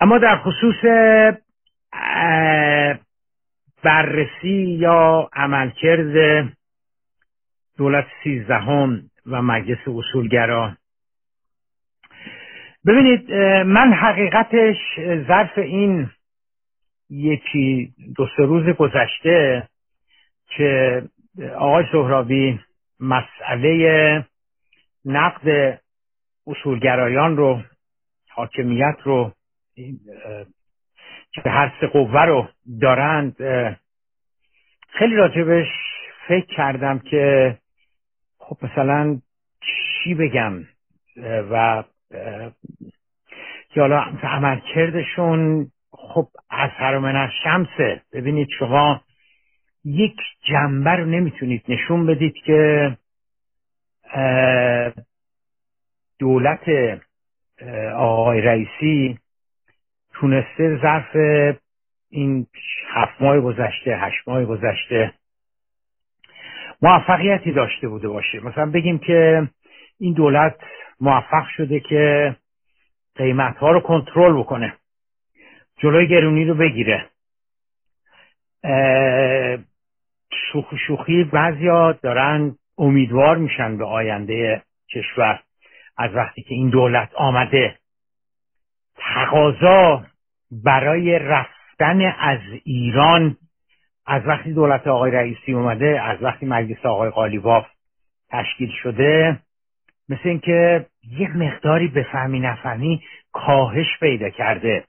اما در خصوص بررسی یا عملکرد دولت سیزدهم و مجلس اصولگرا. ببینید من حقیقتش ظرف این یکی دو سه روز گذشته که آقای سهرابی مسئله نقد اصولگرایان رو حاکمیت رو که هر سه قوه رو دارند خیلی راجبش فکر کردم که خب مثلا چی بگم و که حالا عملکردشون خب از هر شمسه. ببینید شما یک جنبه رو نمی‌تونید نشون بدید که دولت آقای رئیسی تونسته ظرف این هفت ماه گذشته هشت ماه گذشته موفقیتی داشته بوده باشه. مثلا بگیم که این دولت موفق شده که قیمت ها رو کنترل بکنه جلوی گرونی رو بگیره. شوخ شوخی بعضیا دارن امیدوار میشن به آینده کشور از وقتی که این دولت آمده. تقاضا برای رفتن از ایران از وقتی دولت آقای رئیسی اومده از وقتی مجلس آقای قالیباف تشکیل شده مثل اینکه یک مقداری بفهمی نفهمی کاهش پیدا کرده.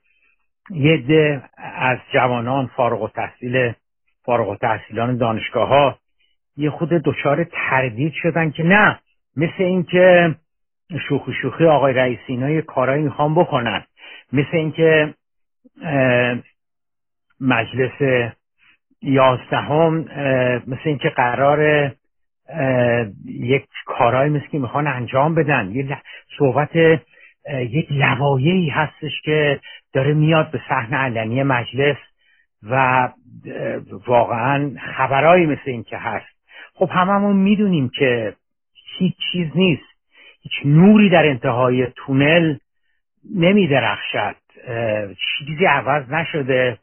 یه ده از جوانان فارغ و تحصیل فارغ و تحصیلان دانشگاه ها یه خود دچار تردید شدن که نه مثل اینکه شوخی شوخی آقای رئیسی اینا یه کارایی می‌خوام بکنن. مثل اینکه مجلس یازدهم مثل اینکه قرار یک کارهایی مثل که می‌خوان انجام بدن. یه صحبت یک لوایعی هستش که داره میاد به صحنه علنی مجلس و واقعا خبرهایی مثل این که هست. خب هممون می‌دونیم که هیچ چیز نیست. هیچ نوری در انتهای تونل نمی درخشد چیزی عوض نشده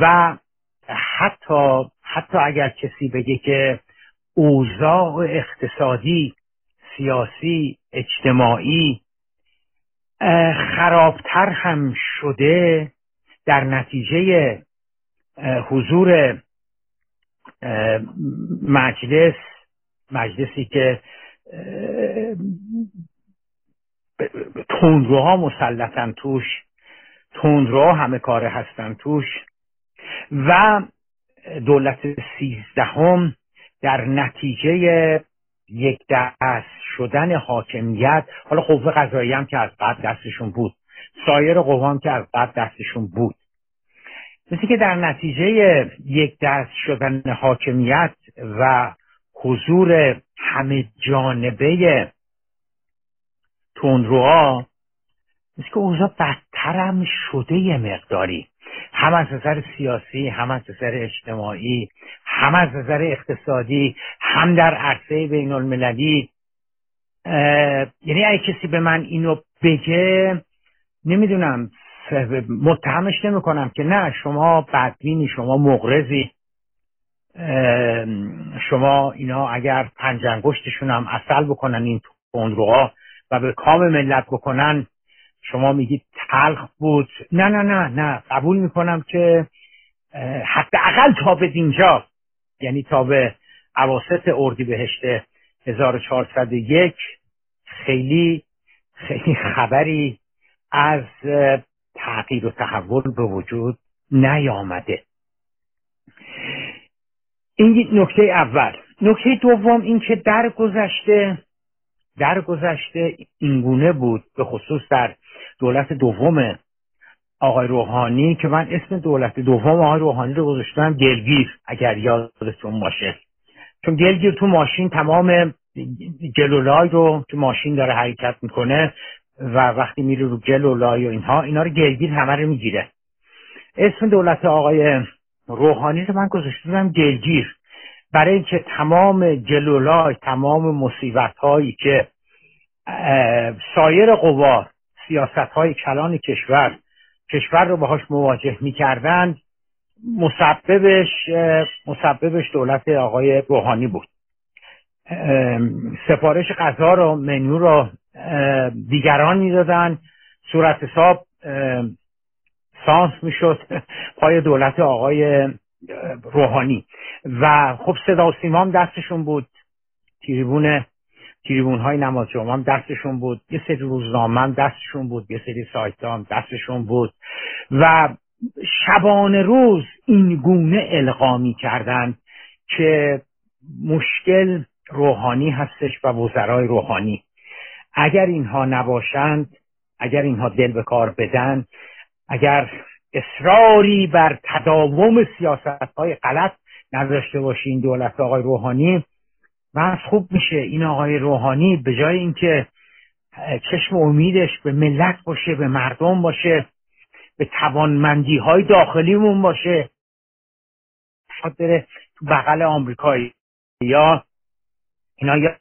و حتی حتی اگر کسی بگه که اوضاع اقتصادی سیاسی اجتماعی خرابتر هم شده در نتیجه حضور مجلس مجلسی که تندروها مسلطن توش تندروها همه کاره هستن توش. و دولت سیزدهم در نتیجه یک دست شدن حاکمیت حالا قوه قضایی هم که از قبل دستشون بود سایر قوه هم که از قبل دستشون بود. مثل که در نتیجه یک دست شدن حاکمیت و حضور همه جانبه تندروها مثل که اوضاع بدترم شده یه مقداری. هم از نظر سیاسی هم از نظر اجتماعی هم از نظر اقتصادی هم در عرصه بین المللی یعنی اگه کسی به من اینو بگه نمی‌دونم متهمش نمی‌کنم که نه شما بدبینی شما مغرزی شما اینا اگر پنجنگشتشون هم اصل بکنن این تندروها و به کام ملت بکنن شما میگید تلخ بود. نه نه نه نه. قبول می‌کنم که حداقل تا به اینجا یعنی تا به عواست اردیبهشت 1401 خیلی خیلی خبری از تغییر و تحول به وجود نیامده. این نکته اول. نکته دوم این که در گذشته در گذشته اینگونه بود به خصوص در دولت دوم آقای روحانی که من اسم دولت دوم آقای روحانی رو گذاشتم گلگیر اگر یادتون باشه. چون گلگیر تو ماشین تمام گلولای رو که ماشین داره حرکت می‌کنه و وقتی میره رو گلولای و اینها اینا رو گلگیر همه رو می‌گیره. اسم دولت آقای روحانی رو من گذاشتم گلگیر. برای اینکه تمام گلولای تمام مصیبت هایی که سایر قوا سیاست های کلان کشور کشور رو باهاش مواجه می‌کردند مسببش مسببش دولت آقای روحانی بود. سفارش غذا رو منیو رو دیگران می‌دادن. صورت حساب سانس می‌شد. پای دولت آقای روحانی. و خب صدا و سیمام دستشون بود. تریبون تریبون های نماز جمعه هم دستشون بود. یه سری روزنامه هم دستشون بود. یه سری سایت هم دستشون بود. و شبانه روز این گونه القا کردن که مشکل روحانی هستش و وزرای روحانی. اگر اینها نباشند اگر اینها دل به کار بدن اگر اصراری بر تداوم سیاست های غلط نداشته باشین دولت آقای روحانی. و خوب میشه. این آقای روحانی به جای اینکه چشم امیدش به ملت باشه به مردم باشه به توانمندی های داخلیمون باشه بره تو بغل آمریکایی. یا اینا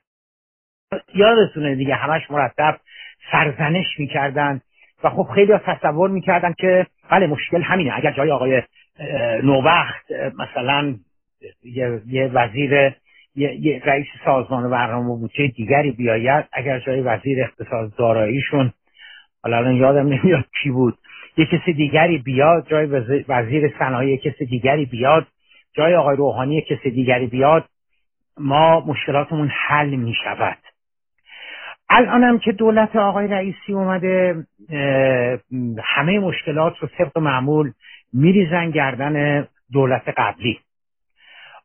یادتونه دیگه همش مرتب سرزنش می‌کردن. و خب خیلی ها تصور می‌کردن که بله مشکل همینه. اگر جای آقای نووقت مثلا یه, وزیر یه, رئیس سازمان برنامه بودجه دیگری بیاید اگر جای وزیر اقتصاد داراییشون حالا الان یادم نمیاد کی بود یه کسی دیگری بیاد جای وزیر صنایع کسی دیگری بیاد جای آقای روحانی کسی دیگری بیاد ما مشکلاتمون حل می شود الانم که دولت آقای رئیسی اومده همه مشکلات رو طبق معمول میریزن گردن دولت قبلی.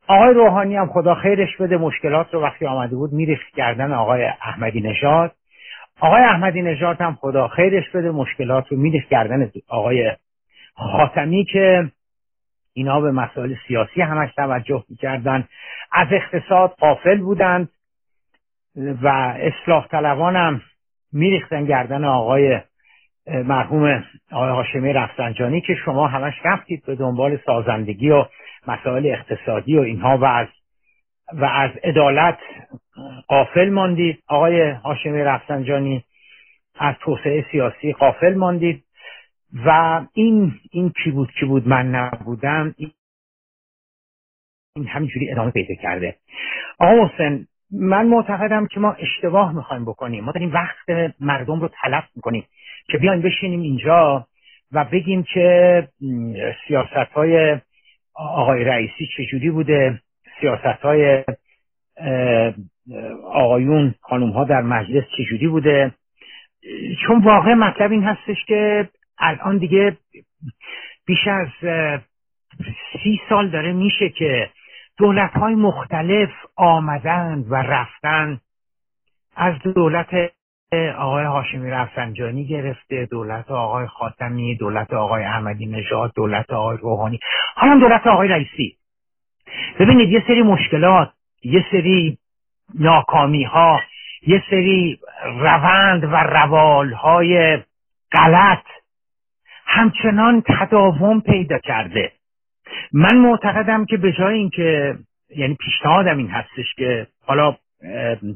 آقای روحانی هم خدا خیرش بده مشکلات رو وقتی آمده بود میریخت گردن آقای احمدی نژاد. آقای احمدی نژاد هم خدا خیرش بده مشکلات رو میریخت گردن آقای خاتمی که اینا به مسائل سیاسی همش توجه می‌کردن. از اقتصاد قافل بودند. و اصلاح طلبان هم میریختن گردن آقای مرحوم آقای هاشمی رفسنجانی که شما همش رفتید به دنبال سازندگی و مسائل اقتصادی و اینها و از و از عدالت قافل ماندید. آقای هاشمی رفسنجانی از توسعه سیاسی قافل ماندید و این این کی بود کی بود من نبودم این همینجوری ادامه پیدا کرده. آقا حسین من معتقدم که ما اشتباه می‌خوایم بکنیم. ما داریم وقت مردم رو تلف می‌کنیم که بیایم بشینیم اینجا و بگیم که سیاست های آقای رئیسی چجوری بوده سیاست های آقایون خانوم ها در مجلس چجوری بوده. چون واقع مطلب این هستش که الان دیگه بیش از سی سال داره میشه که دولت های مختلف آمدن و رفتن از دولت آقای هاشمی رفسنجانی گرفته دولت آقای خاتمی دولت آقای احمدی نژاد دولت آقای روحانی. حالا دولت آقای رئیسی. ببینید یه سری مشکلات یه سری ناکامی ها یه سری روند و روال های غلط همچنان تداوم پیدا کرده. من معتقدم که به جای اینکه یعنی پیشنهادم این هستش که حالا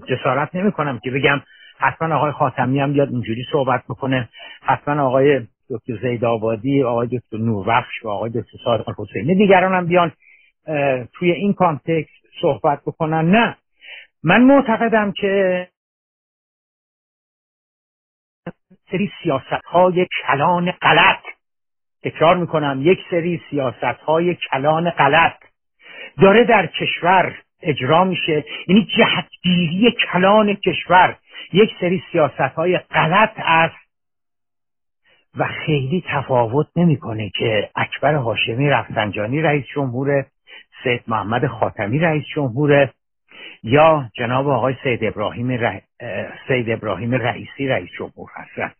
جسارت نمی کنم که بگم حتما آقای خاتمی هم بیاد اینجوری صحبت بکنه. حتما آقای دکتر زید آبادی آقای دکتر نوربخش و آقای دکتر صادق حسینی دیگران هم بیان توی این کانتکست صحبت بکنن. نه. من معتقدم که سری سیاست های کلان غلط تکرار می‌کنم یک سری سیاست های کلان غلط داره در کشور اجرا میشه. یعنی جهتگیری کلان کشور یک سری سیاست های غلط است و خیلی تفاوت نمی‌کنه که اکبر هاشمی رفسنجانی رئیس جمهور سید محمد خاتمی رئیس جمهور یا جناب آقای سید ابراهیم, سید ابراهیم رئیسی رئیس جمهور هستن.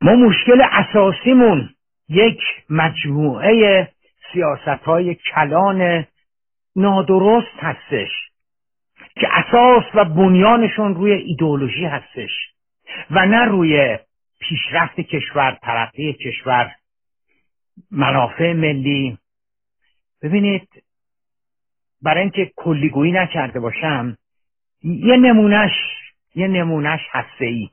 ما مشکل اساسیمون یک مجموعه سیاست های کلان نادرست هستش که اساس و بنیانشون روی ایدئولوژی هستش و نه روی پیشرفت کشور ترقی کشور منافع ملی. ببینید برای اینکه کلیگویی نکرده باشم یه نمونهش یه نمونهش هسته ای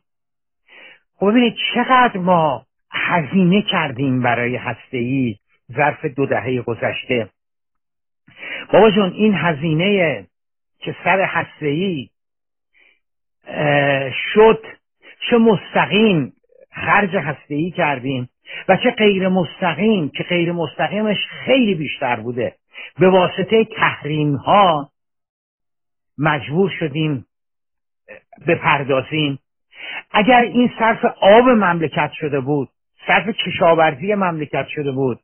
خب ببینید چقدر ما هزینه کردیم برای ای ظرف دو دهه گذشته. بابا جون این هزینه که سر ای شد. چه مستقیم خرج ای کردیم و چه غیر مستقیم که غیر مستقیمش خیلی بیشتر بوده. به واسطه تحریم ها مجبور شدیم بپردازیم. اگر این صرف آب مملکت شده بود صرف کشاورزی مملکت شده بود.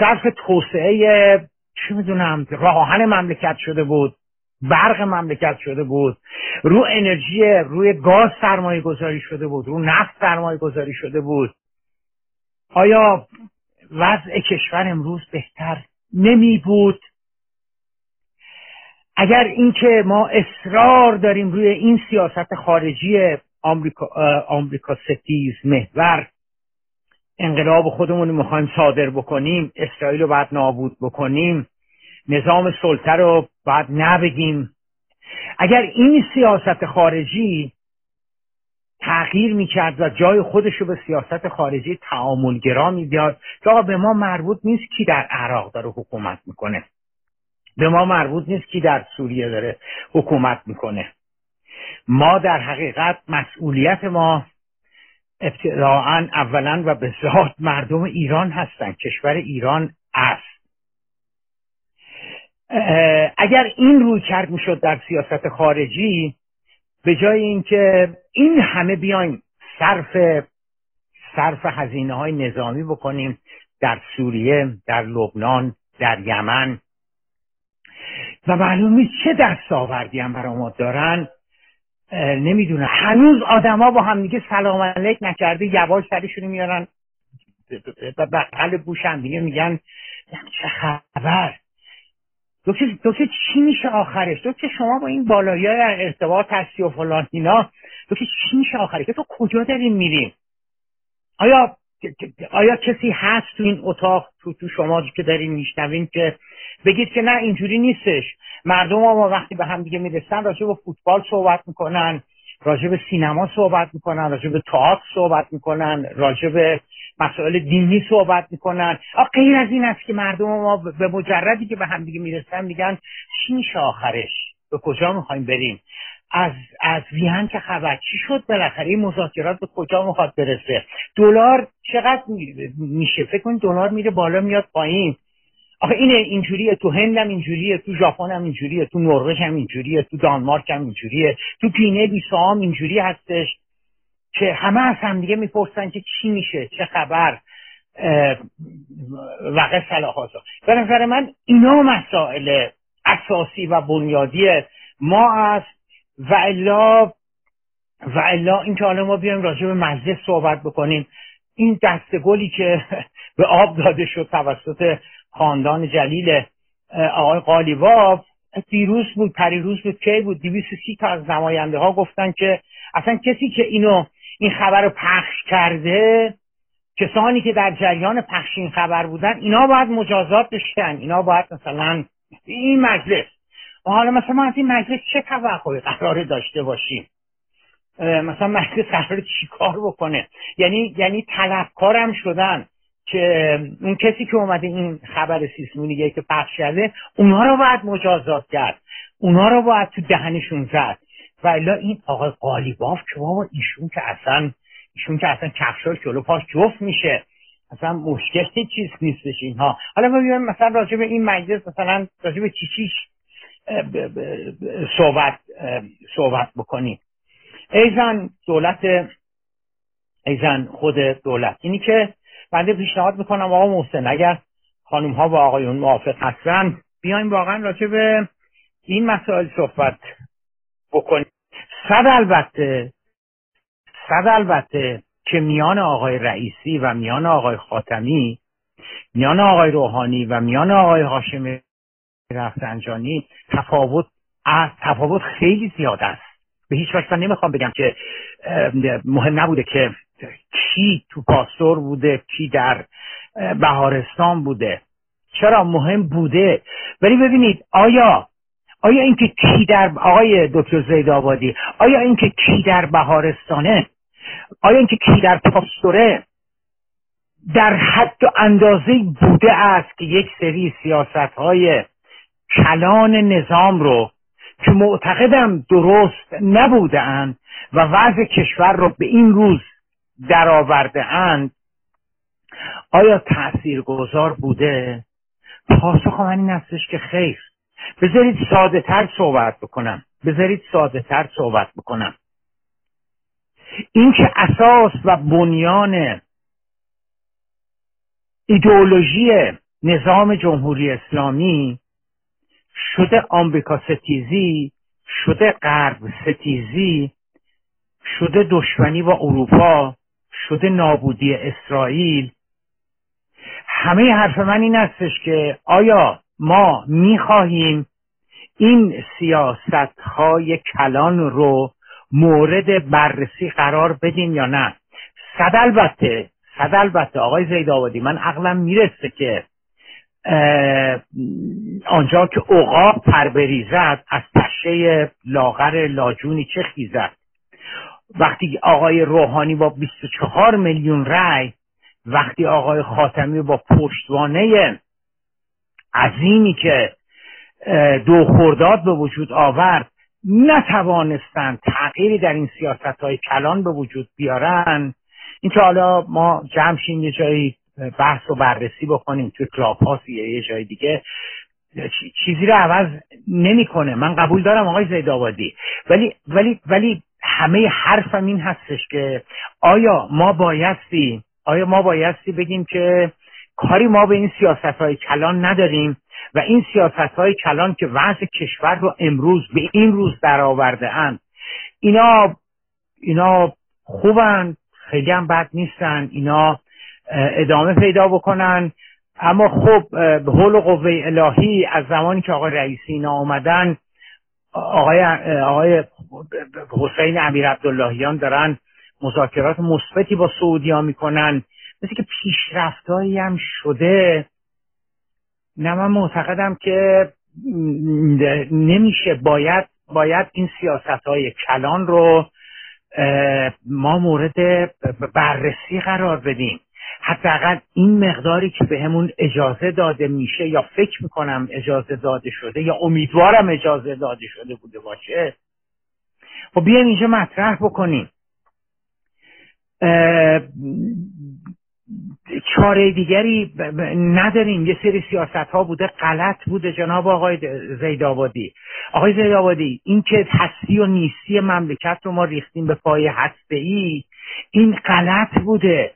صرف توسعه چی می‌دونم راهن مملکت شده بود. برق مملکت شده بود. رو انرژی روی گاز سرمایه گذاری شده بود. رو نفت سرمایه گذاری شده بود. آیا وضع کشور امروز بهتر نمی بود؟ اگر اینکه ما اصرار داریم روی این سیاست خارجی آمریکا, آمریکا ستیز محور انقلاب خودمون رو می‌خوایم صادر بکنیم اسرائیل رو باید نابود بکنیم نظام سلطه رو باید نبگیم. اگر این سیاست خارجی تغییر می‌کرد و جای خودش رو به سیاست خارجی تعاملگرا می‌داد که به ما مربوط نیست کی در عراق داره حکومت می‌کنه. به ما مربوط نیست کی در سوریه داره حکومت می‌کنه. ما در حقیقت مسئولیت ما ابتداعا اولا و به ذات مردم ایران هستند. کشور ایران است. اگر این روی کرد می‌شد در سیاست خارجی به جای اینکه این همه بیایم صرف صرف هزینه های نظامی بکنیم در سوریه در لبنان در یمن و معلوم چه دستاوردی هم برای ما دارن نمی‌دونه. هنوز آدما با هم دیگه سلام علیک نکرده یواش سرشونو میارن. بغل گوش هم دیگه میگن چه خبر؟ دکتر دکتر چی میشه آخرش؟ دکتر شما با این بالایی ارتباط هستی و فلان اینا دکتر چی میشه آخرش؟ تو کجا داریم میریم؟ آیا آیا کسی هست تو این اتاق تو, تو شما که داریم میشنوین که بگید که نه اینجوری نیستش. مردم ما وقتی به هم دیگه می‌رسن راجع به فوتبال صحبت می‌کنن راجع به سینما صحبت می‌کنن راجع به تئاتر صحبت می‌کنن راجع به مسائل دینی صحبت می‌کنن. غیر از این است که مردم ما به مجردی که به هم دیگه می‌رسن میگن چی میشه آخرش؟ به کجا می‌خوایم بریم؟ از از ویهن که خبر چی شد بالاخره این مذاکرات به کجا می‌خواد برسه؟ دلار چقدر میشه؟ فکر کنید دلار میره بالا میاد پایین. آخه اینه اینجوریه تو هند هم اینجوریه تو ژاپن هم اینجوریه تو نروژ هم اینجوریه تو دانمارک هم اینجوریه تو پینه بیسا اینجوری هستش که همه از هم دیگه می‌پرسن که چی میشه چه خبر وقع صلاحاتو به نظر من اینا مسائل اساسی و بنیادی ما است و الا و الا اینکه حالا ما بیایم راجع به مجلس صحبت بکنیم. این دستگلی که به آب داده شد توسط خاندان جلیل آقای قالیباف دیروز بود پریروز بود کی بود؟ سی تا از نماینده ها گفتن که اصلا کسی که اینو این خبر رو پخش کرده کسانی که در جریان پخش این خبر بودن اینا باید مجازات بشن. اینا باید مثلا این مجلس و حالا مثلا ما از این مجلس چه توقعی قرار داشته باشیم؟ مثلا مجلس قرار چیکار بکنه؟ یعنی یعنی طلبکارم شدن که اون کسی که اومده این خبر سیسمونیه که پخش کرده اونها رو باید مجازات کرد. اونها رو باید تو دهنشون زد. و الا این آقای قالیباف که بابا ایشون که اصلا ایشون که اصلا کفشاش جلو پاش جفت میشه. اصلا مشکلی چیز نیستش اینها. حالا ما بیایم مثلا راجع به این مجلس مثلا راجع به چیچیش صحبت صحبت بکنیم. ایزن دولت ایزن خود دولت. اینی که بنده پیشنهاد می‌کنم آقا محسن اگر خانم ها و آقایون موافق هستن بیایم واقعا راجع به این مسائل صحبت بکنیم. صد البته صد البته که میان آقای رئیسی و میان آقای خاتمی میان آقای روحانی و میان آقای هاشمی رفسنجانی تفاوت تفاوت خیلی زیاد است. به هیچ وجه نمی‌خوام بگم که مهم نبوده که کی تو پاسور بوده کی در بهارستان بوده. چرا مهم بوده؟ ولی ببینید آیا آیا اینکه کی در آقای دکتر زید آبادی آیا اینکه کی در بهارستانه آیا اینکه کی در پاستوره در حد و اندازه بوده است که یک سری سیاست های کلان نظام رو که معتقدم درست نبوده اند و وضع کشور رو به این روز درآورده اند آیا تأثیر گذار بوده؟ پاسخ من این هستش که خیر. بذارید ساده تر صحبت بکنم. بذارید ساده تر صحبت بکنم. اینکه اساس و بنیان ایدئولوژی نظام جمهوری اسلامی شده آمریکا ستیزی شده غرب ستیزی شده دشمنی با اروپا شده نابودی اسرائیل. همه حرف من این استش که آیا ما می‌خواهیم این سیاست های کلان رو مورد بررسی قرار بدیم یا نه؟ صد البته صد البته آقای زید من عقلم می‌رسه که آنجا که عقاب پر بریزد از پشه لاغر لاجونی چه خیزد؟ وقتی آقای روحانی با 24 میلیون رأی وقتی آقای خاتمی با پشتوانه عظیمی که دو خورداد به وجود آورد نتوانستند تغییری در این سیاست های کلان به وجود بیارن. اینکه حالا ما جمع یه جایی بحث و بررسی بکنیم توی کلاب هاست یه جای دیگه. چیزی رو عوض نمی‌کنه. من قبول دارم آقای زیدآبادی ولی ولی ولی همه حرفم این هستش که آیا ما بایستی آیا ما بایستی بگیم که کاری ما به این سیاست های کلان نداریم و این سیاست های کلان که وضع کشور رو امروز به این روز درآورده اند اینا اینا خوبن خیلی هم بد نیستن اینا ادامه پیدا بکنن. اما خب به حول و قوه الهی از زمانی که آقای رئیسی اینا آمدن آقای, آقای حسین امیر عبداللهیان دارن مذاکرات مثبتی با سعودی ها می‌کنن. مثل که پیشرفتهایی هم شده. نه من معتقدم که نمیشه. باید باید این سیاست های کلان رو ما مورد بررسی قرار بدیم. حداقل این مقداری که به اجازه داده میشه یا فکر می‌کنم اجازه داده شده یا امیدوارم اجازه داده شده بوده باشه. خب بیایم اینجا مطرح بکنیم. چاره دیگری نداریم. یه سری سیاست ها بوده غلط بوده جناب آقای زیدآبادی. آقای زیدآبادی این که هستی و نیستی مملکت رو ما ریختیم به پای هسته ای این غلط بوده.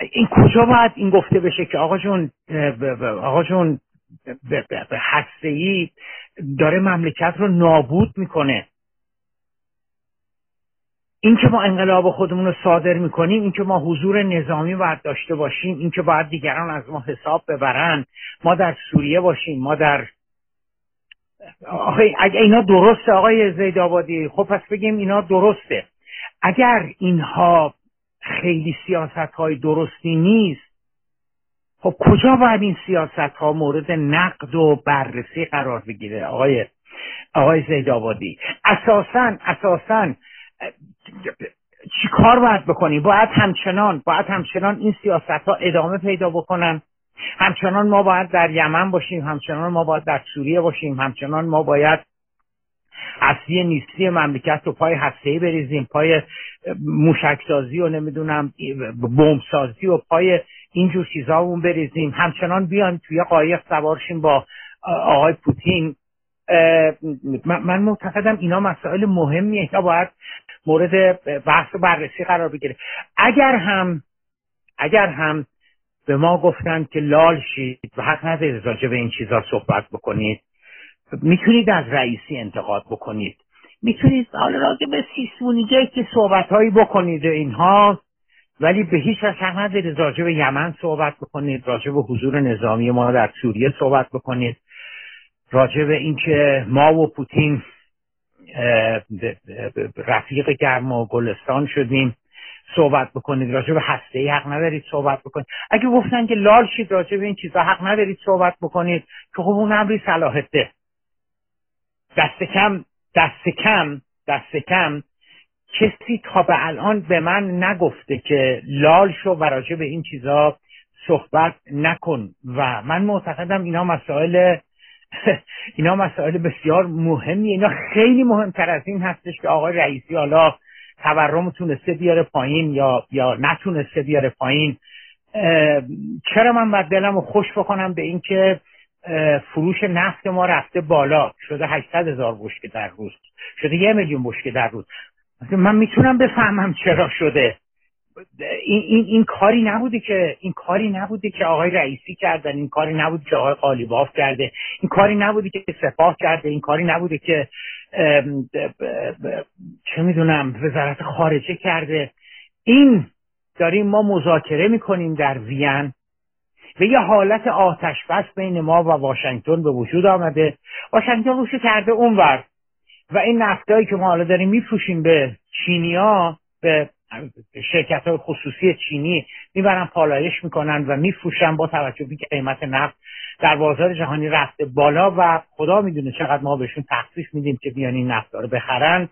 این کجا باید این گفته بشه که آقا جون آقا جون ای داره مملکت رو نابود می‌کنه. این که ما انقلاب خودمون رو صادر می‌کنیم این که ما حضور نظامی باید داشته باشیم این که باید دیگران از ما حساب ببرن. ما در سوریه باشیم ما در آخه اگه اینا درسته آقای زیدآبادی خب پس بگیم اینا درسته. اگر اینها خیلی سیاست های درستی نیست. خب کجا باید این سیاست ها مورد نقد و بررسی قرار بگیره؟ آقای آقای زیدآبادی اساسا اساسا چی کار باید بکنیم باید همچنان باید همچنان این سیاست ها ادامه پیدا بکنن. همچنان ما باید در یمن باشیم همچنان ما باید در سوریه باشیم همچنان ما باید اصلی نیستی مملکت رو پای هسته‌ای بریزیم پای موشکسازی و نمی‌دونم بمبسازی و پای اینجور چیزامون بریزیم. همچنان بیان توی قایق سوارشیم با آقای پوتین. من معتقدم اینا مسائل مهمیه که باید مورد بحث و بررسی قرار بگیره. اگر هم اگر هم به ما گفتند که لال شید و حق ندارید راجع به این چیزا صحبت بکنید می‌تونید از رئیسی انتقاد بکنید. می‌تونید حالا راجع به سیسونیگه که صحبت هایی بکنید اینها ولی به هیچ وجه حق ندارید راجع یمن صحبت بکنید راجع حضور نظامی ما در سوریه صحبت بکنید راجع به اینکه ما و پوتین رفیق گرم و گلستان شدیم صحبت بکنید راجع به هسته ای حق ندارید صحبت بکنید. اگه گفتن که لال شید راجع این چیزا حق ندارید صحبت بکنید که خب اون امری صلاحته دست کم دست کم دست کم. کسی تا به الان به من نگفته که لال شو و راجع به این چیزا صحبت نکن. و من معتقدم اینا مسائل اینا مسائل بسیار مهمی اینا خیلی مهمتر از این هستش که آقای رئیسی حالا تورم تونسته بیاره پایین یا یا نتونسته بیاره پایین. چرا من باید دلم خوش بکنم به اینکه فروش نفت ما رفته بالا. شده 800 هزار بشکه در روز. شده یه میلیون بشکه در روز. من می‌تونم بفهمم چرا شده. این, این, این کاری نبوده که این کاری نبوده که آقای رئیسی کردن. این کاری نبوده که آقای قالیباف کرده. این کاری نبوده که سپاه کرده. این کاری نبوده که چه می‌دونم وزارت خارجه کرده. این داریم ما مذاکره می‌کنیم در وین. و یه حالت آتش بس بین ما و واشنگتن به وجود آمده. واشنگتن روشو کرده اونور. و این نفتایی که ما حالا داریم میفروشیم به چینیا به شرکت های خصوصی چینی می‌برن پالایش می‌کنن و میفروشن با توجه به قیمت نفت در بازار جهانی رفته بالا و خدا می‌دونه چقدر ما بهشون تخفیف میدیم که بیان این نفت رو بخرن.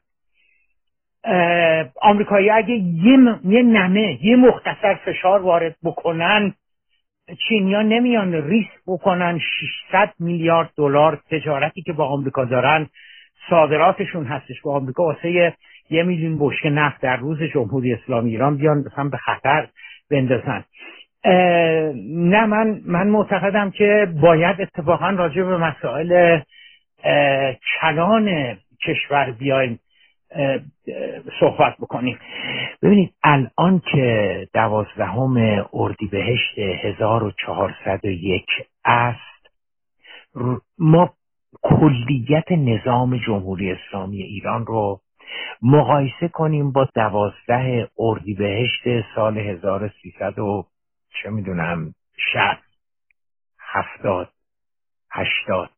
آمریکایی اگه یه, یه نمه یه مختصر فشار وارد بکنن چینیا نمیان ریسک بکنن 600 میلیارد دلار تجارتی که با آمریکا دارن. صادراتشون هستش با آمریکا. واسه یه میلیون بشکه نفت در روز جمهوری اسلامی ایران بیان مثلا به خطر بندازن. نه من من معتقدم که باید اتفاقا راجع به مسائل کلان کشور بیایم. صحبت بکنیم. ببینید الان که دوازدهم اردیبهشت 1401 است ما کلیت نظام جمهوری اسلامی ایران رو مقایسه کنیم با دوازده اردیبهشت سال 1300 و چه می‌دونم شست هفتاد هشتاد.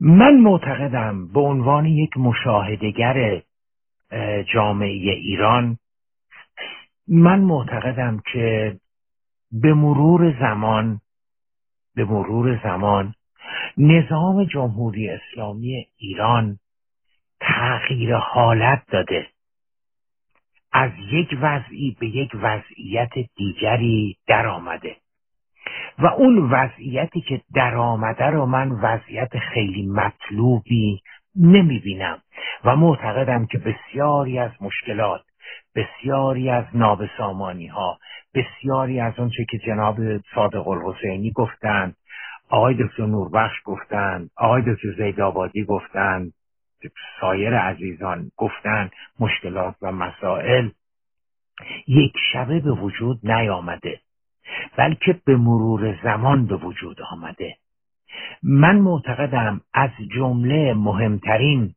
من معتقدم به عنوان یک مشاهدگر جامعه ایران من معتقدم که به مرور زمان به مرور زمان نظام جمهوری اسلامی ایران تغییر حالت داده. از یک وضعی به یک وضعیت دیگری در آمده و اون وضعیتی که در آمده رو من وضعیت خیلی مطلوبی نمی بینم و معتقدم که بسیاری از مشکلات بسیاری از نابسامانی ها بسیاری از اون که جناب صادق الحسینی گفتند آقای دکتر نوربخش گفتند آقای دکتر زیدآبادی گفتند سایر عزیزان گفتن مشکلات و مسائل یک شبه به وجود نیامده. بلکه به مرور زمان به وجود آمده. من معتقدم از جمله مهمترین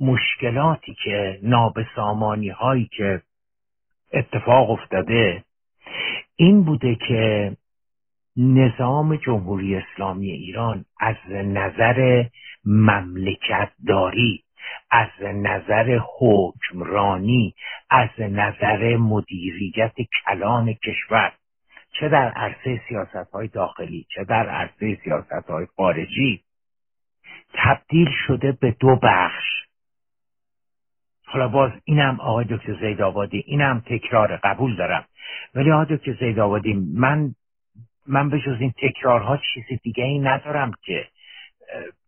مشکلاتی که نابسامانی هایی که اتفاق افتاده این بوده که نظام جمهوری اسلامی ایران از نظر مملکت داری از نظر حکمرانی از نظر مدیریت کلان کشور چه در عرصه سیاست های داخلی چه در عرصه سیاست های خارجی تبدیل شده به دو بخش. حالا باز اینم آقای دکتر زید آبادی اینم تکرار قبول دارم. ولی آقای دکتر زید آبادی من من به جز این تکرارها چیز دیگه ای ندارم که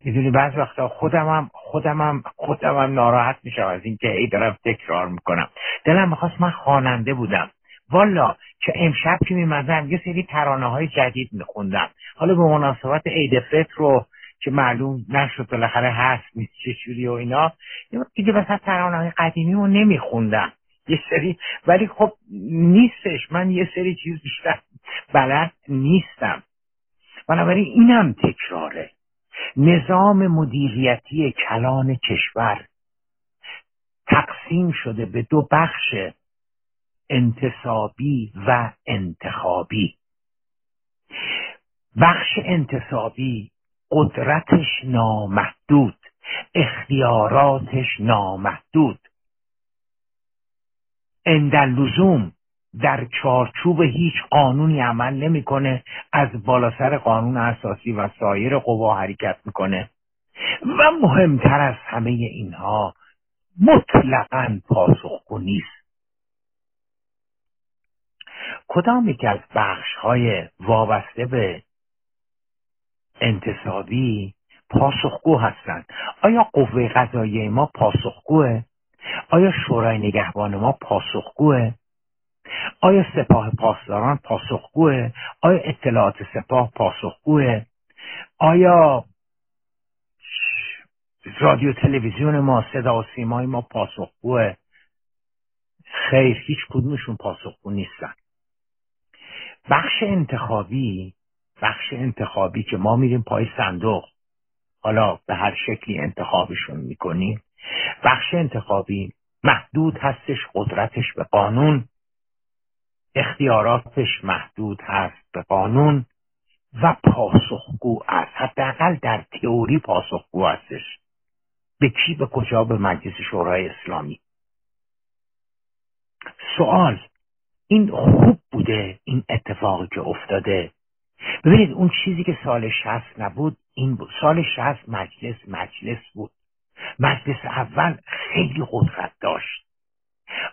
می‌دونی بعض وقتا خودمم خودمم خودمم ناراحت میشم از اینکه ای دارم تکرار می‌کنم. دلم می‌خواست من خواننده بودم. والا که امشب که میمدم یه سری ترانه های جدید میخوندم. حالا به مناسبت عید فطر رو که معلوم نشد بالاخره هست نیست چجوری و اینا دیگه مثلا ترانه های قدیمی رو نمیخوندم. یه سری ولی خب نیستش. من یه سری چیز بیشتر بلد نیستم. بنابراین اینم تکراره. نظام مدیریتی کلان کشور تقسیم شده به دو بخش انتصابی و انتخابی. بخش انتصابی قدرتش نامحدود اختیاراتش نامحدود. اندلزوم در چارچوب هیچ قانونی عمل نمی‌کنه از بالا سر قانون اساسی و سایر قوا حرکت می‌کنه. و مهمتر از همه اینها مطلقا پاسخگو نیست. کدام یکی از بخش های وابسته به انتصابی پاسخگو هستند؟ آیا قوه قضاییه ما پاسخگوه؟ آیا شورای نگهبان ما پاسخگوه؟ آیا سپاه پاسداران پاسخگوه؟ آیا اطلاعات سپاه پاسخگوه؟ آیا رادیو تلویزیون ما صدا و سیمای ما پاسخگوه؟ خیر هیچ کدومشون پاسخگو نیستن. بخش انتخابی بخش انتخابی که ما میریم پای صندوق. حالا به هر شکلی انتخابشون می‌کنیم. بخش انتخابی محدود هستش قدرتش به قانون. اختیاراتش محدود هست به قانون. و پاسخگو است. حداقل در تئوری پاسخگو هستش. به کی به کجا به مجلس شورای اسلامی. سوال این خوب بوده این اتفاقی که افتاده. ببینید اون چیزی که سال شست نبود این بود. سال شست مجلس مجلس بود. مجلس اول خیلی قدرت داشت.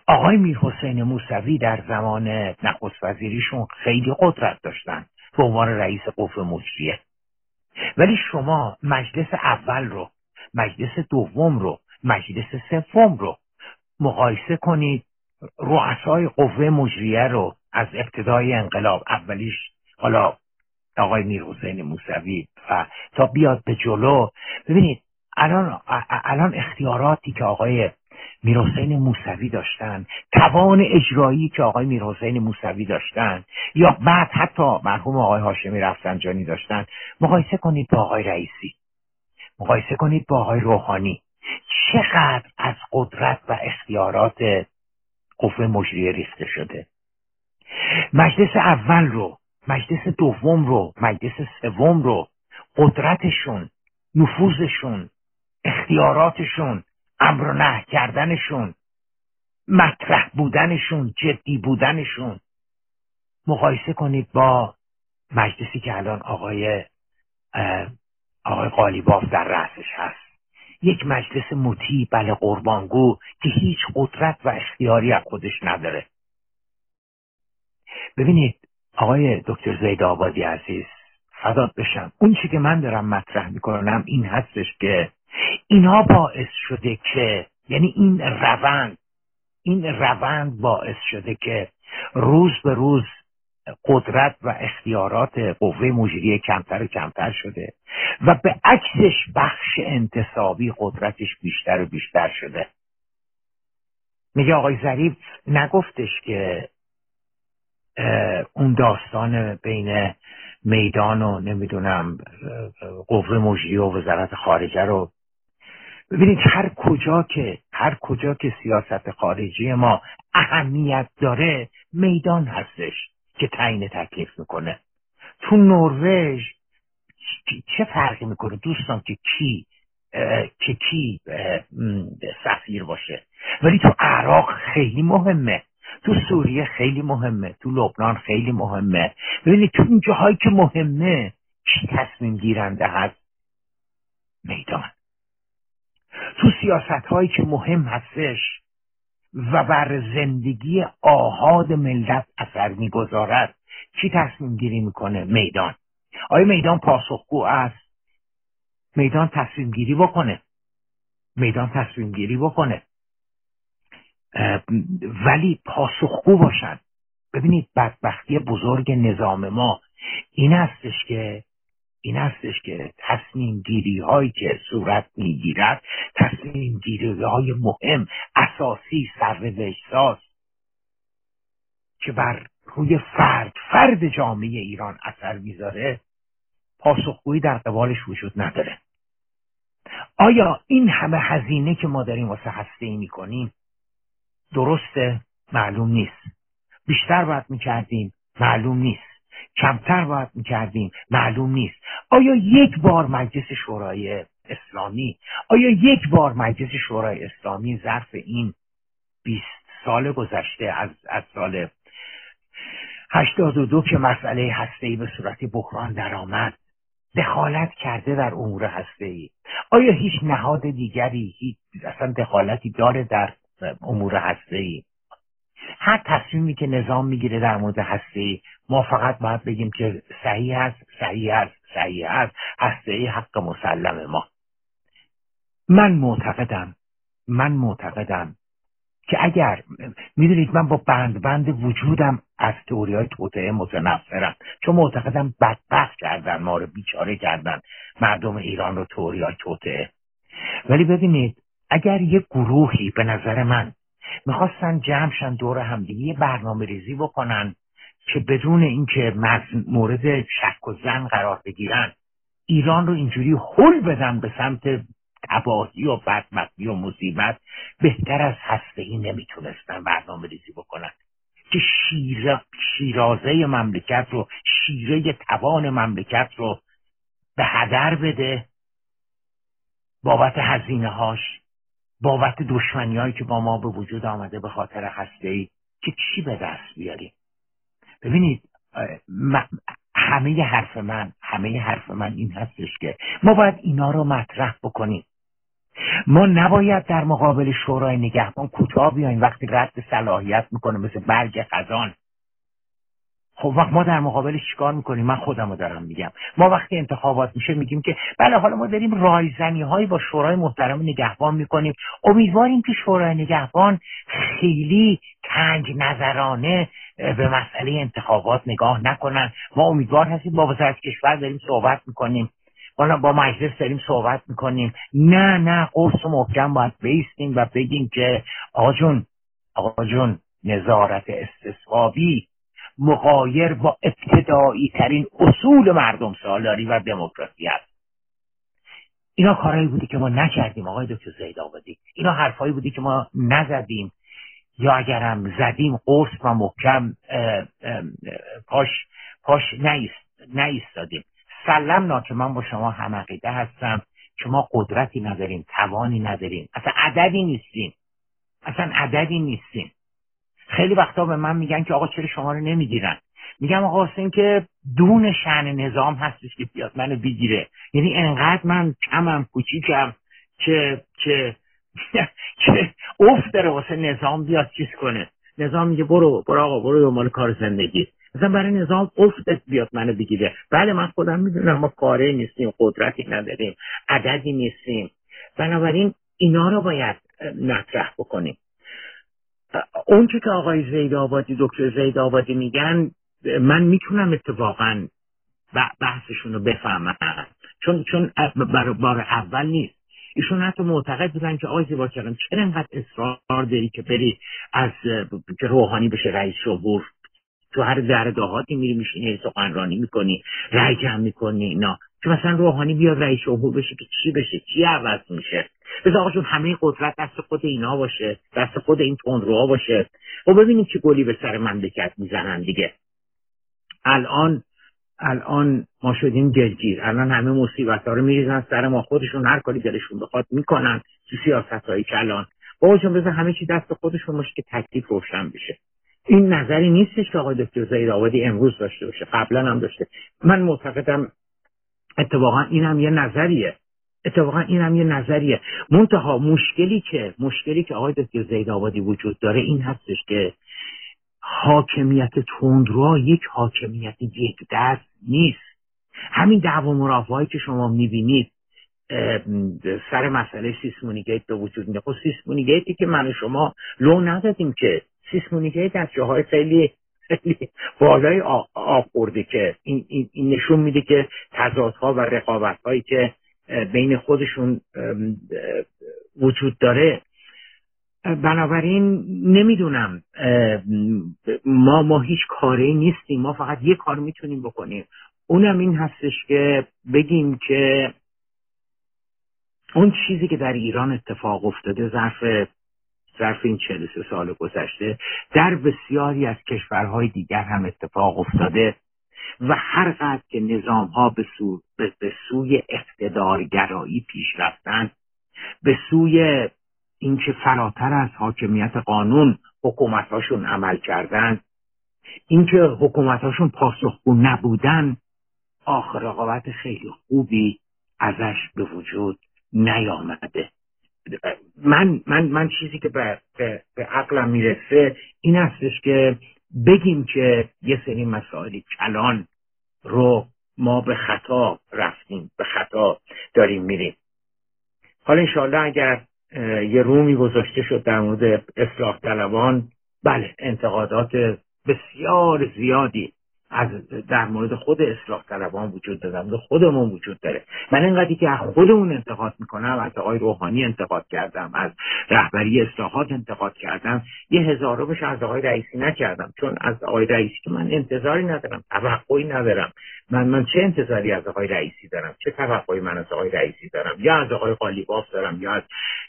آقای میر حسین موسوی در زمان نخست وزیریشون خیلی قدرت داشتن به عنوان رئیس قوه مجریه. ولی شما مجلس اول رو مجلس دوم رو مجلس سوم رو مقایسه کنید رؤسای قوه مجریه رو از ابتدای انقلاب اولیش حالا آقای میر حسین موسوی و تا بیاد به جلو ببینید الان الان اختیاراتی که آقای میر حسین موسوی داشتن توان اجرایی که آقای میر حسین موسوی داشتن یا بعد حتی مرحوم آقای هاشمی رفسنجانی داشتن مقایسه کنید با آقای رئیسی مقایسه کنید با آقای روحانی. چقدر از قدرت و اختیارات قوه مجریه ریخته شده. مجلس اول رو مجلس دوم رو مجلس سوم رو قدرتشون نفوذشون اختیاراتشون امر و نه کردنشون مطرح بودنشون جدی بودنشون. مقایسه کنید با مجلسی که الان آقای آقای قالیباف در رأسش هست. یک مجلس مطیع بله قربانگو که هیچ قدرت و اختیاری از خودش نداره. ببینید آقای دکتر زید آبادی عزیز فداد بشم. اون چی که من دارم مطرح می‌کنم این هستش که اینها باعث شده که یعنی این روند این روند باعث شده که روز به روز قدرت و اختیارات قوه مجریه کمتر و کمتر شده و به عکسش بخش انتصابی قدرتش بیشتر و بیشتر شده. میگه آقای ظریف نگفتش که اون داستان بین میدان و نمی‌دونم قوه مجریه و وزارت خارجه رو. ببینید هر کجا که هر کجا که سیاست خارجی ما اهمیت داره میدان هستش. که تعیین تکلیف می‌کنه. تو نروژ چه فرقی می‌کنه دوستان که کی که کی سفیر باشه؟ ولی تو عراق خیلی مهمه. تو سوریه خیلی مهمه. تو لبنان خیلی مهمه. ببینید تو این جاهایی که مهمه کی تصمیم گیرنده هست؟ میدان. تو سیاست هایی که مهم هستش و بر زندگی آهاد ملت اثر می‌گذارد. کی تصمیم گیری می‌کنه میدان؟ آیا میدان پاسخگو است؟ میدان تصمیم گیری بکنه. میدان تصمیم گیری بکنه. ولی پاسخگو باشن. ببینید بدبختی بزرگ نظام ما این هستش که این هستش که تصمیم گیری هایی که صورت می‌گیرد تصمیم گیری های مهم اساسی سر ساز که بر روی فرد فرد جامعه ایران اثر می‌ذاره پاسخگویی در قبالش وجود نداره. آیا این همه هزینه که ما داریم واسه هسته ای می‌کنیم درسته؟ معلوم نیست. بیشتر باید می‌کردیم معلوم نیست. کمتر باید می‌کردیم. معلوم نیست. آیا یک بار مجلس شورای اسلامی آیا یک بار مجلس شورای اسلامی ظرف این بیست سال گذشته از, از سال هشتاد و دو که مسئله هستهی به صورت بحران درآمد دخالت کرده در امور هسته ای آیا هیچ نهاد دیگری هیچ اصلا دخالتی داره در امور هسته ای هر تصمیمی که نظام می‌گیره در مورد هسته ای ما فقط باید بگیم که صحیح است صحیح است صحیح است. هسته ای حق مسلم ما. من معتقدم من معتقدم که اگر می‌دونید من با بند بند وجودم از تئوری های توطعه متنفرم. چون معتقدم بدبخت کردن ما رو بیچاره کردن. مردم ایران رو تئوری های توطعه ولی ببینید اگر یک گروهی به نظر من می‌خواستن جمعشن دور همدیگه یه برنامه ریزی بکنن که بدون اینکه مورد شک و زن قرار بگیرن ایران رو اینجوری حل بدن به سمت تباهی و بدمقی و مصیبت بهتر از هسته ای نمی‌تونستن برنامه ریزی بکنن. که شیر... شیرازه مملکت رو شیره توان مملکت رو به هدر بده بابت هزینه هاش بابت دشمنی هایی که با ما به وجود آمده به خاطر هسته ای که چی به دست بیاریم؟ ببینید همه حرف من همه حرف من این هستش که ما باید اینا رو مطرح بکنیم. ما نباید در مقابل شورای نگهبان کوتاه بیایم وقتی رد صلاحیت می‌کنه مثل برگ خزان. خب وقت ما در مقابلش چیکار می‌کنیم؟ من خودم رو دارم میگم. ما وقتی انتخابات میشه میگیم که بله حالا ما داریم رایزنی هایی با شورای محترم نگهبان می‌کنیم. امیدواریم که شورای نگهبان خیلی تنگ نظرانه به مسئله انتخابات نگاه نکنن. ما امیدوار هستیم با وزارت کشور داریم صحبت می‌کنیم. حالا با مجلس داریم صحبت می‌کنیم. نه نه قرص محکم باید بیستیم و بگیم که آقا جون آقا جون نظارت استصوابی مقایر با ابتدایی ترین اصول مردم سالاری و دموکراسی است. اینا کارهایی بودی که ما نکردیم آقای دکتر زید آبادی. اینا حرفهایی بودی که ما نزدیم. یا اگرم زدیم قرص و محکم پاش پاش نیستادیم. سلمنا که من با شما همقیده هستم که ما قدرتی نداریم توانی نداریم. اصلا عددی نیستیم. اصلا عددی نیستیم. خیلی وقتا به من میگن که آقا چرا شما رو نمی‌گیرن. میگم آقا این که دون شعن نظام هستش که بیاد منو بگیره. یعنی انقدر من کمم کوچیکم که که که افت داره واسه نظام بیاد چیز کنه. نظام میگه برو برو آقا برو دنبال کار زندگی. مثلا برای نظام افت بیاد منو بگیره. بله من خودم می‌دونم ما کاره نیستیم قدرتی نداریم عددی نیستیم. بنابراین اینا رو باید مطرح بکنیم. اون که آقای زید آبادی دکتر زید آبادی میگن من می‌تونم اتفاقا بحثشون رو بفهمم. چون چون بار اول نیست. ایشون حتی معتقد بودن که آقای زیبا چرا انقدر اصرار داری که بری از که روحانی بشه رئیس شعور تو هر در دهاتی میری میشینی سخنرانی می‌کنی رأی جمع می‌کنی اینا. که مثلا روحانی بیاد رئیس جمهور بشه که چی بشه؟ چی عوض میشه؟ بس آقا همه قدرت دست خود اینا باشه دست خود این تندروها باشه. و خب ببینید چه گلی به سر مملکت می‌زنن دیگه. الان الان ما شدیم دلگیر الان همه مصیبت ها رو میریزن سر ما. خودشون هر کاری دلشون بخواد می‌کنن تو سیاست هایی کلان. با جون بزن همه چی دست خودشون باشه که تکلیف روشن بشه. این نظری نیستش که آقای دکتر زید آبادی امروز داشته باشه قبلا هم داشته. من معتقدم اتفاقا این هم یه نظریه. اتفاقا این هم یه نظریه. منتها مشکلی که مشکلی که آقای دکتر زید آبادی وجود داره این هستش که حاکمیت تندرو یک حاکمیت یک دست نیست. همین دعوا مرافعایی که شما می‌بینید سر مسئله سیسمونیگیت به وجود میده خب سیسمونیگیتی که من و شما لو ندادیم که. سیسمونیگیت از جاهای خیلی بالای آخورده که. این, این, این نشون میده که تضادها و رقابت هایی که بین خودشون وجود داره. بنابراین نمی‌دونم ما ما هیچ کاری نیستیم. ما فقط یه کار می‌تونیم بکنیم. اونم این هستش که بگیم که اون چیزی که در ایران اتفاق افتاده ظرف ظرف این 43 سال گذشته در بسیاری از کشورهای دیگر هم اتفاق افتاده. و هر قدر که نظام ها به, سو، به سوی اقتدارگرایی پیش رفتن به سوی اینکه فراتر از حاکمیت قانون حکومتاشون عمل کردن اینکه حکومتاشون پاسخگو نبودن آخر رقابت خیلی خوبی ازش به وجود نیامده. من من من چیزی که به, به, به عقلم می‌رسه این هستش که بگیم که یه سری مسائلی کلان رو ما به خطا رفتیم به خطا داریم میریم. حالا انشاءالله اگر یه رومی گذاشته شد در مورد اصلاح طلبان بله انتقادات بسیار زیادی از در مورد خود اصلاح طلبان وجود دارم خودمون وجود داره. من اینقدری که از خودمون انتقاد می‌کنم از آقای روحانی انتقاد کردم از رهبری اصلاحات انتقاد کردم یه هزارو بشه از آقای رئیسی نکردم چون از آقای رئیسی که من انتظاری ندارم توقعی ندارم. من من چه انتظاری از آقای رئیسی دارم؟ چه توقعی من از آقای رئیسی دارم؟ یا از آقای قالیباف دارم یا از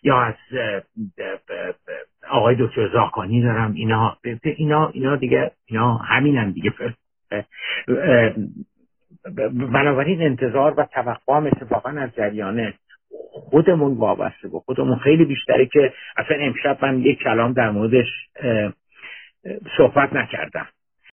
یا از آقای دکتر زاکانی دارم. اینا اینا اینا دیگه اینا همینن دیگه. بنابراین انتظار و توقع هم اتفاقا از جریان خودمون وابسته با خودمون خیلی بیشتره که اصلا امشب من یک کلام در موردش صحبت نکردم.